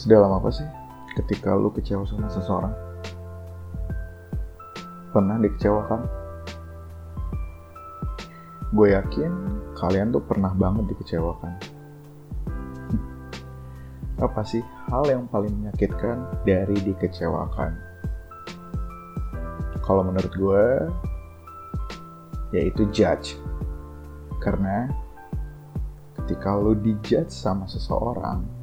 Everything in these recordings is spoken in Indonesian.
Sedalam apa sih ketika lu kecewa sama seseorang? Pernah dikecewakan? Gue yakin kalian tuh pernah banget dikecewakan. Apa sih hal yang paling menyakitkan dari dikecewakan? Kalau menurut gue, yaitu judge. Karena ketika lu dijudge sama seseorang,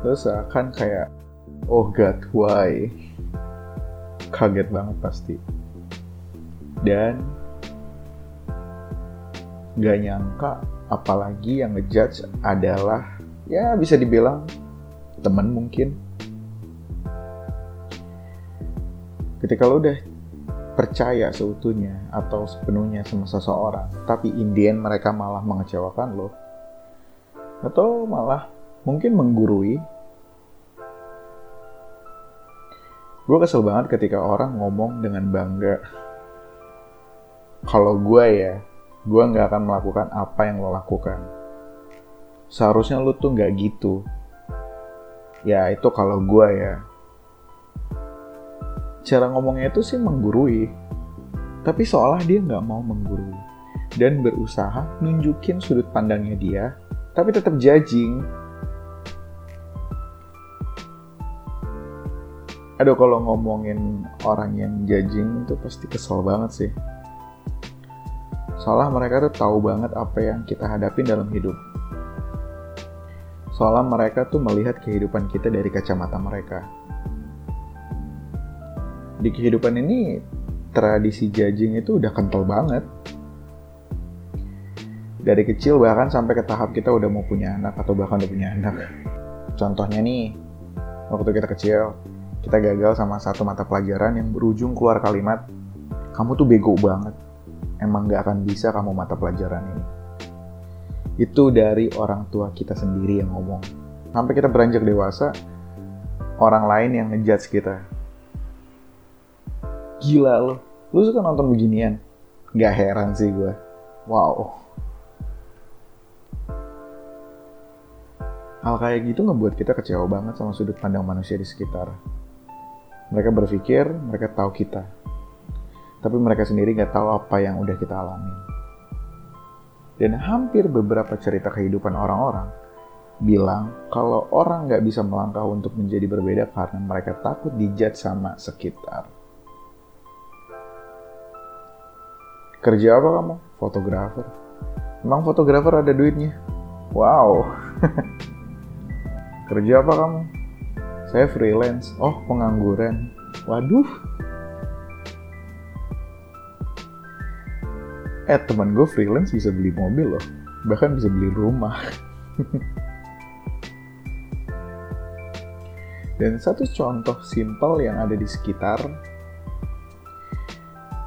lu seakan kayak, oh god, why? Kaget banget pasti. Dan gak nyangka apalagi yang ngejudge adalah ya bisa dibilang temen mungkin ketika lo udah percaya seutuhnya atau sepenuhnya sama seseorang tapi Indian mereka malah mengecewakan lo atau malah mungkin menggurui gue kesel banget ketika orang ngomong dengan bangga kalau gue ya gue nggak akan melakukan apa yang lo lakukan. Seharusnya lo tuh nggak gitu. Ya itu kalau gue ya. Cara ngomongnya itu sih menggurui. Tapi seolah dia nggak mau menggurui. Dan berusaha nunjukin sudut pandangnya dia, tapi tetap judging. Aduh kalau ngomongin orang yang judging itu pasti kesel banget sih. Soalnya mereka tuh tahu banget apa yang kita hadapin dalam hidup. Soalnya mereka tuh melihat kehidupan kita dari kacamata mereka. Di kehidupan ini, tradisi judging itu udah kental banget. Dari kecil bahkan sampai ke tahap kita udah mau punya anak atau bahkan udah punya anak. Contohnya nih, waktu kita kecil, kita gagal sama satu mata pelajaran yang berujung keluar kalimat, kamu tuh bego banget emang gak akan bisa kamu mata pelajaran ini. Itu dari orang tua kita sendiri yang ngomong. Sampai kita beranjak dewasa, orang lain yang ngejudge kita. Gila lo, lu suka nonton beginian? Gak heran sih gue. Wow. Hal kayak gitu ngebuat kita kecewa banget sama sudut pandang manusia di sekitar. Mereka berpikir mereka tahu kita, tapi mereka sendiri nggak tahu apa yang udah kita alami. Dan hampir beberapa cerita kehidupan orang-orang bilang kalau orang nggak bisa melangkah untuk menjadi berbeda karena mereka takut dijudge sama sekitar. Kerja apa kamu? Fotografer. Emang fotografer ada duitnya? Wow. Kerja apa kamu? Saya freelance. Oh, pengangguran. Waduh, eh teman gue freelance bisa beli mobil loh. Bahkan bisa beli rumah. Dan satu contoh simpel yang ada di sekitar.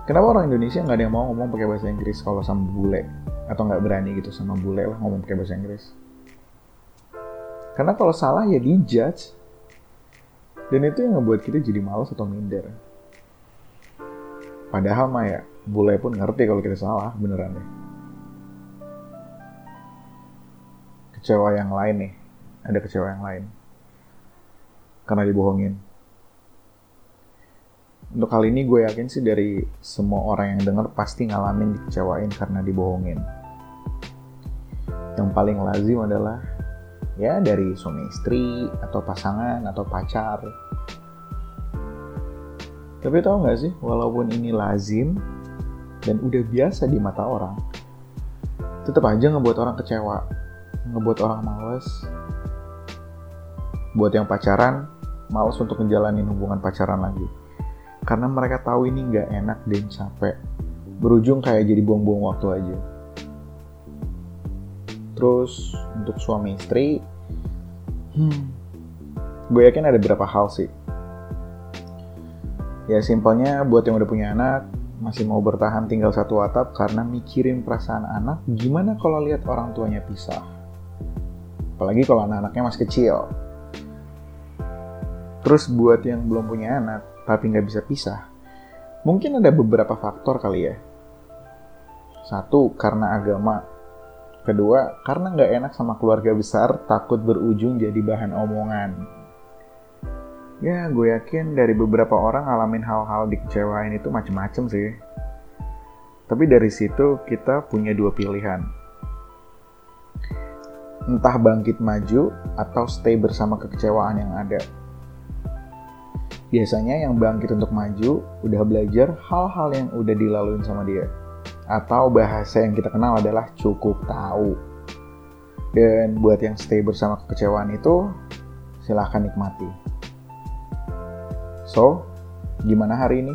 Kenapa orang Indonesia nggak ada yang mau ngomong pakai bahasa Inggris kalau sama bule? Atau nggak berani gitu sama bule lah ngomong pakai bahasa Inggris? Karena kalau salah ya dijudge dan itu yang ngebuat kita jadi malas atau minder. Padahal mah ya bule pun ngerti kalau kita salah beneran deh. Kecewa yang lain nih ada kecewa yang lain. Karena dibohongin. Untuk kali ini gue yakin sih dari semua orang yang denger pasti ngalamin dikecewain karena dibohongin. Yang paling lazim adalah ya dari suami istri atau pasangan atau pacar tapi tau gak sih walaupun ini lazim dan udah biasa di mata orang, tetap aja ngebuat orang kecewa, ngebuat orang males. Buat yang pacaran, males untuk ngejalanin hubungan pacaran lagi. Karena mereka tahu ini nggak enak dan capek. Berujung kayak jadi buang-buang waktu aja. Terus untuk suami istri, hmm, gue yakin ada beberapa hal sih. Ya simpelnya buat yang udah punya anak, masih mau bertahan tinggal satu atap karena mikirin perasaan anak, gimana kalau lihat orang tuanya pisah? Apalagi kalau anak-anaknya masih kecil. Terus buat yang belum punya anak, tapi nggak bisa pisah, mungkin ada beberapa faktor kali ya. Satu, karena agama. Kedua, karena nggak enak sama keluarga besar, takut berujung jadi bahan omongan. Ya, gue yakin dari beberapa orang ngalamin hal-hal dikecewain itu macem-macem sih. Tapi dari situ kita punya dua pilihan. Entah bangkit maju atau stay bersama kekecewaan yang ada. Biasanya yang bangkit untuk maju udah belajar hal-hal yang udah dilaluin sama dia atau bahasa yang kita kenal adalah cukup tahu. Dan buat yang stay bersama kekecewaan itu, silahkan nikmati. So, gimana hari ini?